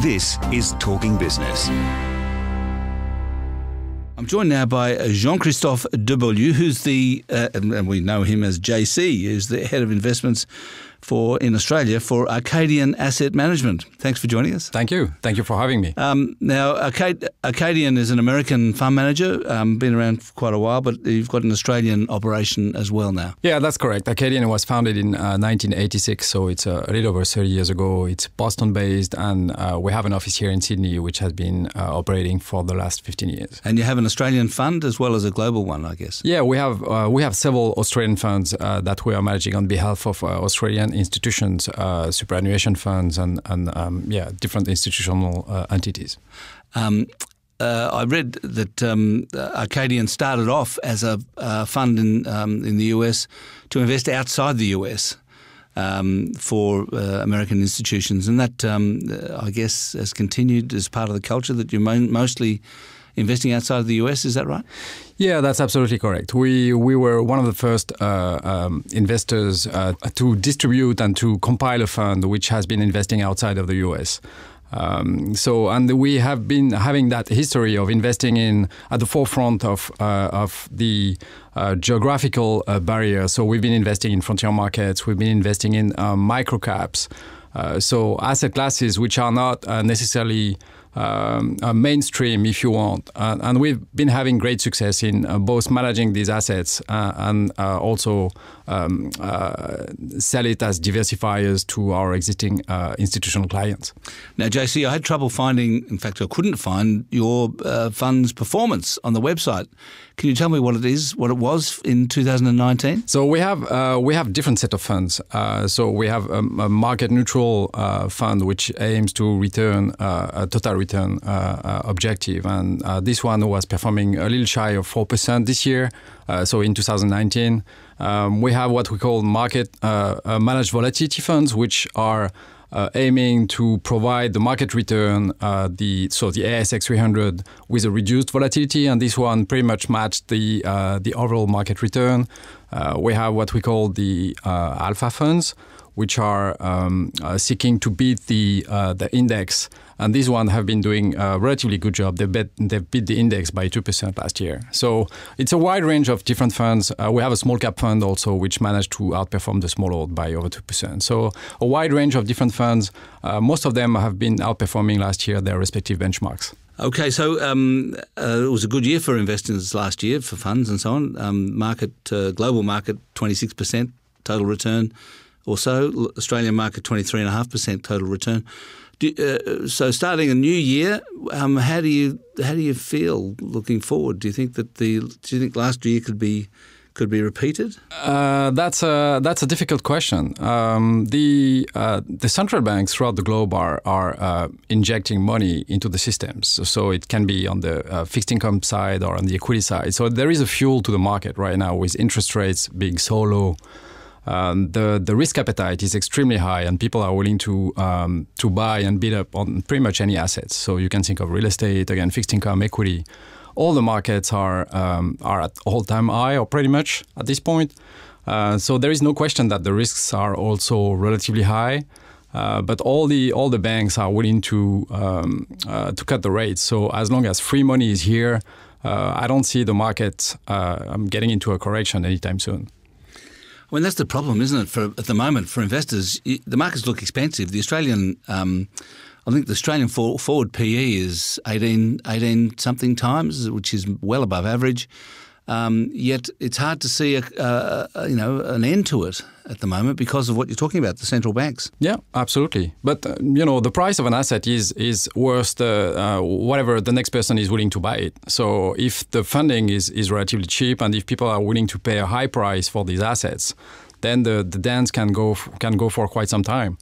This is Talking Business. I'm joined now by Jean Christophe Debeaulieu, who's the, uh, and we know him as JC, who's the head of investments for in Australia for Acadian Asset Management. Thanks for joining us. Thank you. Thank you for having me. Um, now, Acad- Acadian is an American fund manager, um, been around for quite a while, but you've got an Australian operation as well now. Yeah, that's correct. Acadian was founded in uh, 1986, so it's uh, a little over 30 years ago. It's Boston based, and uh, we have an office here in Sydney, which has been uh, operating for the last 15 years. And you have an Australian fund as well as a global one, I guess. Yeah, we have uh, we have several Australian funds uh, that we are managing on behalf of Australian institutions, uh, superannuation funds, and, and um, yeah, different institutional uh, entities. Um, uh, I read that um, Acadian started off as a uh, fund in um, in the US to invest outside the US. Um, for uh, American institutions, and that um, I guess has continued as part of the culture that you're mostly investing outside of the US. Is that right? Yeah, that's absolutely correct. We we were one of the first uh, um, investors uh, to distribute and to compile a fund which has been investing outside of the US. Um, so, and we have been having that history of investing in at the forefront of uh, of the uh, geographical uh, barrier. So, we've been investing in frontier markets. We've been investing in uh, microcaps. Uh, so, asset classes which are not uh, necessarily um, mainstream, if you want. Uh, and we've been having great success in uh, both managing these assets uh, and uh, also um, uh, sell it as diversifiers to our existing uh, institutional clients. Now, JC, I had trouble finding, in fact, I couldn't find your fund's performance on the website. Can you tell me what it is, what it was in 2019? So we have uh, we have different set of funds. Uh, so we have a, a market neutral uh, fund which aims to return uh, a total return uh, uh, objective, and this one was performing a little shy of four percent this year. so in 2019, um, we have what we call market managed volatility funds, which are uh, aiming to provide the market return, uh, the so the ASX 300 with a reduced volatility, and this one pretty much matched the uh, the overall market return. Uh, we have what we call the uh, alpha funds, which are um, uh, seeking to beat the uh, the index. And these ones have been doing a relatively good job. They bet, they beat the index by two percent last year. So it's a wide range of different funds. Uh, we have a small cap fund also, which managed to outperform the Small Ords by over two percent. So a wide range of different funds. Uh, most of them have been outperforming last year their respective benchmarks. Okay, so um, uh, it was a good year for investors last year for funds and so on. Um, market, uh, global market, twenty six percent total return or so. Australian market 23.5% total return. Do, uh, so starting a new year, um, how do you how do you feel looking forward? Do you think that the do you think last year could be could be repeated? Uh, that's a that's a difficult question. Um, the uh, the central banks throughout the globe are are uh, injecting money into the systems. So, it can be on the uh, fixed income side or on the equity side. So there is a fuel to the market right now with interest rates being so low um, the the risk appetite is extremely high, and people are willing to um, to buy and bid up on pretty much any assets. So you can think of real estate, again, fixed income, equity. All the markets are um, are at all time high, or pretty much at this point. Uh, so there is no question that the risks are also relatively high. Uh, but all the all the banks are willing to um, uh, to cut the rates. So as long as free money is here, uh, I don't see the market uh, getting into a correction anytime soon. Mean, that's the problem, isn't it? For at the moment, for investors, the markets look expensive. The Australian, um, I think, the Australian forward PE is 18, 18 something times, which is well above average. Um, yet it's hard to see a, a, a, you know an end to it at the moment because of what you're talking about, the central banks. Yeah, absolutely. But uh, you know the price of an asset is is worth the, uh, whatever the next person is willing to buy it. So if the funding is is relatively cheap and if people are willing to pay a high price for these assets, then the the dance can go can go for quite some time.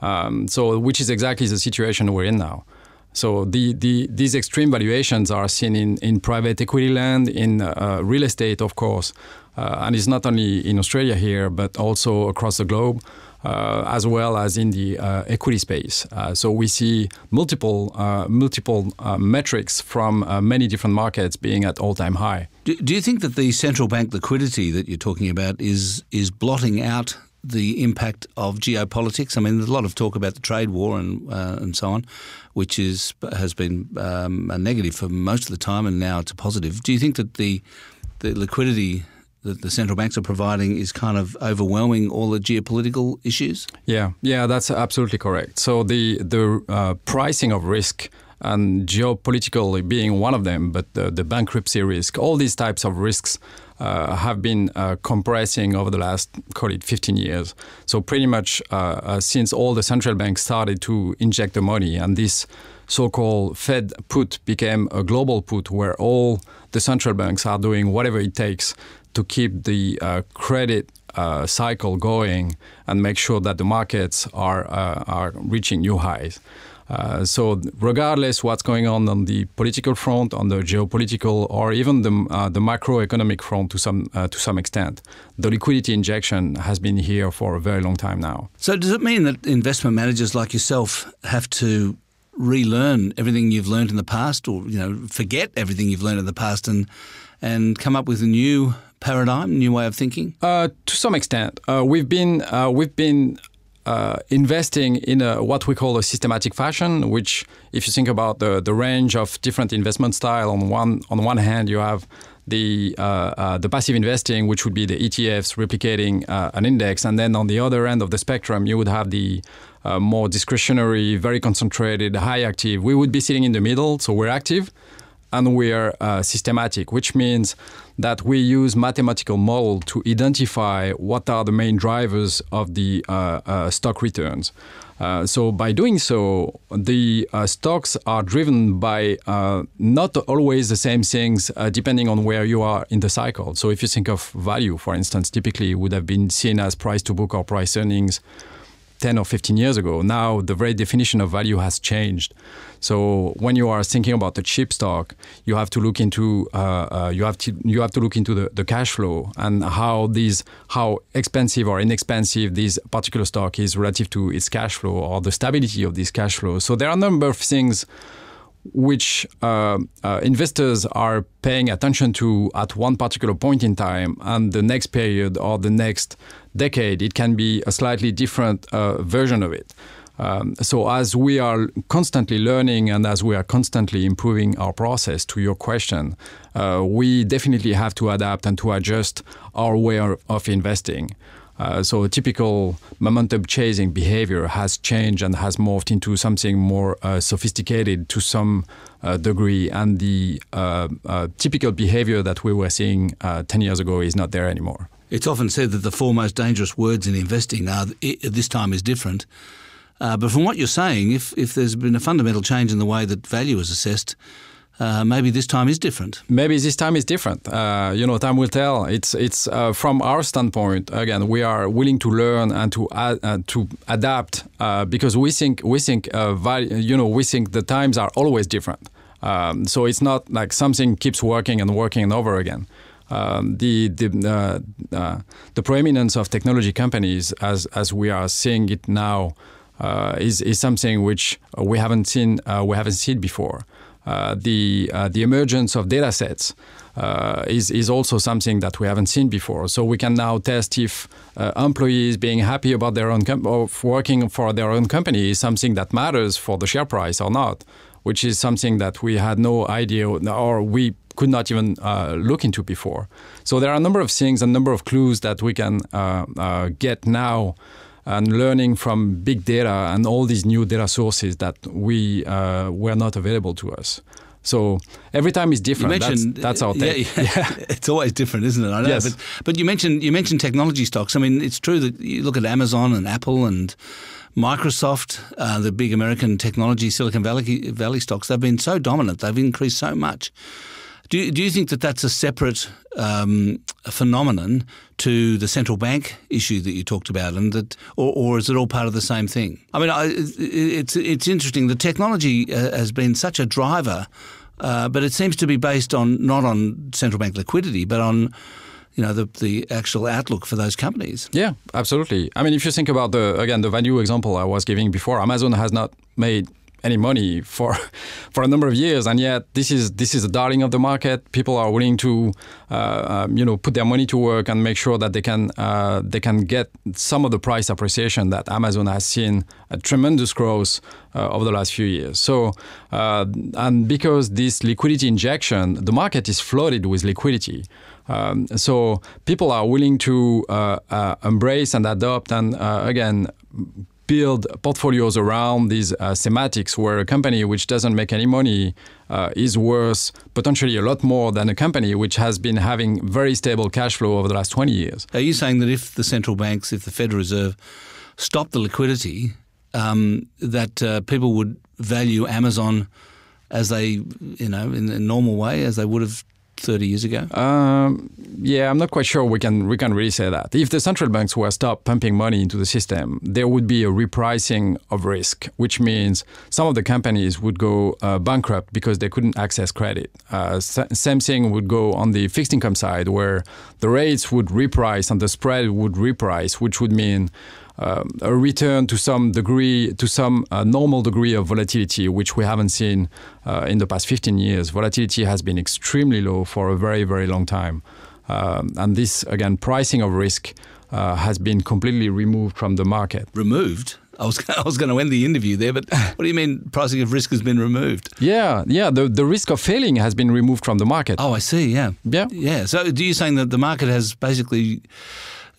Um, so which is exactly the situation we're in now. So the, the, these extreme valuations are seen in, in private equity land, in uh, real estate, of course, uh, and it's not only in Australia here, but also across the globe. Uh, as well as in the uh, equity space. Uh, so we see multiple uh, multiple metrics from many different markets being at all-time high. Do, do, you think that the central bank liquidity that you're talking about is is blotting out the impact of geopolitics? I mean, there's a lot of talk about the trade war and uh, and so on, which is has been um, a negative for most of the time, and now it's a positive. Do you think that the the liquidity that the central banks are providing is kind of overwhelming all the geopolitical issues? Yeah, yeah, that's absolutely correct. So the the uh, pricing of risk and geopolitical being one of them, but the, the bankruptcy risk, all these types of risks uh, have been uh, compressing over the last, call it 15 years. So pretty much uh, uh since all the central banks started to inject the money and this so-called Fed put became a global put where all the central banks are doing whatever it takes to keep the uh, credit uh, cycle going and make sure that the markets are uh, are reaching new highs. Uh, so, regardless what's going on on the political front, on the geopolitical, or even the uh, the macroeconomic front to some uh, to some extent, the liquidity injection has been here for a very long time now. So, does it mean that investment managers like yourself have to relearn everything you've learned in the past, or you know, forget everything you've learned in the past, and and come up with a new paradigm, new way of thinking? Uh, to some extent, uh, we've been uh, we've been uh, investing in a, what we call a systematic fashion, which, if you think about the, the range of different investment style, on one on one hand you have the uh, uh, the passive investing, which would be the ETFs replicating an index, and then on the other end of the spectrum you would have the more discretionary, very concentrated, high active. We would be sitting in the middle, so we're active and we are uh, systematic, which means that we use mathematical model to identify what are the main drivers of the uh, uh, stock returns. Uh, so by doing so, the uh, stocks are driven by uh, not always the same things depending on where you are in the cycle. So if you think of value, for instance, typically would have been seen as price to book or price earnings 10 or 15 years ago. Now the very definition of value has changed. So when you are thinking about the cheap stock, you have to look into uh, uh, you have to you have to look into the, the cash flow and how these how expensive or inexpensive this particular stock is relative to its cash flow or the stability of this cash flow. So there are a number of things which uh, uh, investors are paying attention to at one particular point in time, and the next period or the next decade, it can be a slightly different uh, version of it. Um, so, as we are constantly learning and as we are constantly improving our process, to your question, uh, we definitely have to adapt and to adjust our way of investing. Uh, so typical momentum chasing behavior has changed and has morphed into something more uh, sophisticated to some uh, degree, and the uh, uh, typical behavior that we were seeing 10 years ago is not there anymore. It's often said that the four most dangerous words in investing are this time is different. but from what you're saying, if, if there's been a fundamental change in the way that value is assessed, uh, maybe this time is different. Maybe this time is different. Uh, you know, time will tell. It's it's uh, from our standpoint. Again, we are willing to learn and to uh, to adapt uh, because we think we think you know we think the times are always different. Um, so it's not like something keeps working and working and over again. Um, the the uh, the preeminence of technology companies, as as we are seeing it now, uh, is is something which we haven't seen uh, we haven't seen before. Uh, the uh, the emergence of data sets uh, is is also something that we haven't seen before. So we can now test if uh, employees being happy about their own com- or working for their own company is something that matters for the share price or not, which is something that we had no idea or we could not even uh, look into before. So there are a number of things, a number of clues that we can uh, get now and learning from big data and all these new data sources that we uh, were not available to us. So every time is different. That's, that's, our take. Yeah, yeah. it's always different, isn't it? I know. Yes. But, but you mentioned you mentioned technology stocks. I mean, it's true that you look at Amazon and Apple and Microsoft, uh, the big American technology Silicon Valley Valley stocks. They've been so dominant. They've increased so much. Do do you think that that's a separate um, phenomenon to the central bank issue that you talked about, and that, or, or is it all part of the same thing? I mean, I, it's it's interesting. The technology uh, has been such a driver, uh, but it seems to be based on not on central bank liquidity, but on you know the the actual outlook for those companies. Yeah, absolutely. I mean, if you think about the again the value example I was giving before, Amazon has not made any money for for a number of years, and yet this is this is a darling of the market. People are willing to uh, um, you know put their money to work and make sure that they can uh, they can get some of the price appreciation that Amazon has seen a tremendous growth uh, over the last few years. So uh, and because this liquidity injection, the market is flooded with liquidity. Um, so people are willing to uh, uh, embrace and adopt and again build portfolios around these uh, where a company which doesn't make any money uh, is worth potentially a lot more than a company which has been having very stable cash flow over the last 20 years. Are you saying that if the central banks, if the Federal Reserve stop the liquidity, um, that uh, people would value Amazon as they, you know, in a normal way as they would have 30 years ago? Um, yeah, I'm not quite sure we can we can really say that. If the central banks were stop pumping money into the system, there would be a repricing of risk, which means some of the companies would go uh, bankrupt because they couldn't access credit. Uh, same thing would go on the fixed income side, where the rates would reprice and the spread would reprice, which would mean a return to some degree, to some uh, normal degree of volatility, which we haven't seen uh, in the past 15 years. Volatility has been extremely low for a very, very long time. Um, and this, again, pricing of risk uh, has been completely removed from the market. Removed? I was, I was going to end the interview there, but what do you mean pricing of risk has been removed? Yeah, yeah, the, the risk of failing has been removed from the market. Oh, I see, yeah. Yeah. Yeah. So, do you saying that the market has basically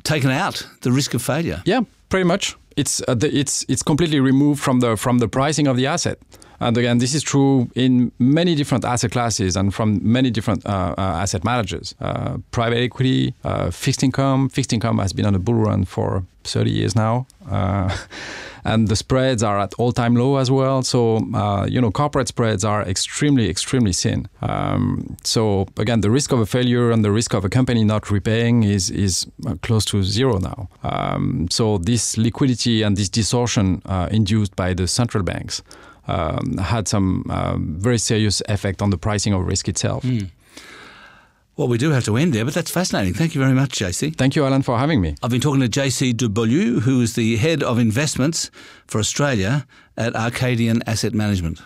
taken out the risk of failure? Yeah, pretty much. It's uh, the, it's it's completely removed from the from the pricing of the asset. And again, this is true in many different asset classes and from many different uh, uh, asset managers. Uh, private equity, uh, fixed income. Fixed income has been on a bull run for 30 years now. Uh, and the spreads are at all-time low as well. So uh, you know, corporate spreads are extremely, extremely thin. Um, so again, the risk of a failure and the risk of a company not repaying is is uh, close to zero now. Um, so this liquidity and this distortion uh, induced by the central banks um, had some um, very serious effect on the pricing of risk itself. Mm. Well, we do have to end there, but that's fascinating. Thank you very much, JC. Thank you, Alan, for having me. I've been talking to JC de Beaulieu, who is the head of investments for Australia at Acadian Asset Management.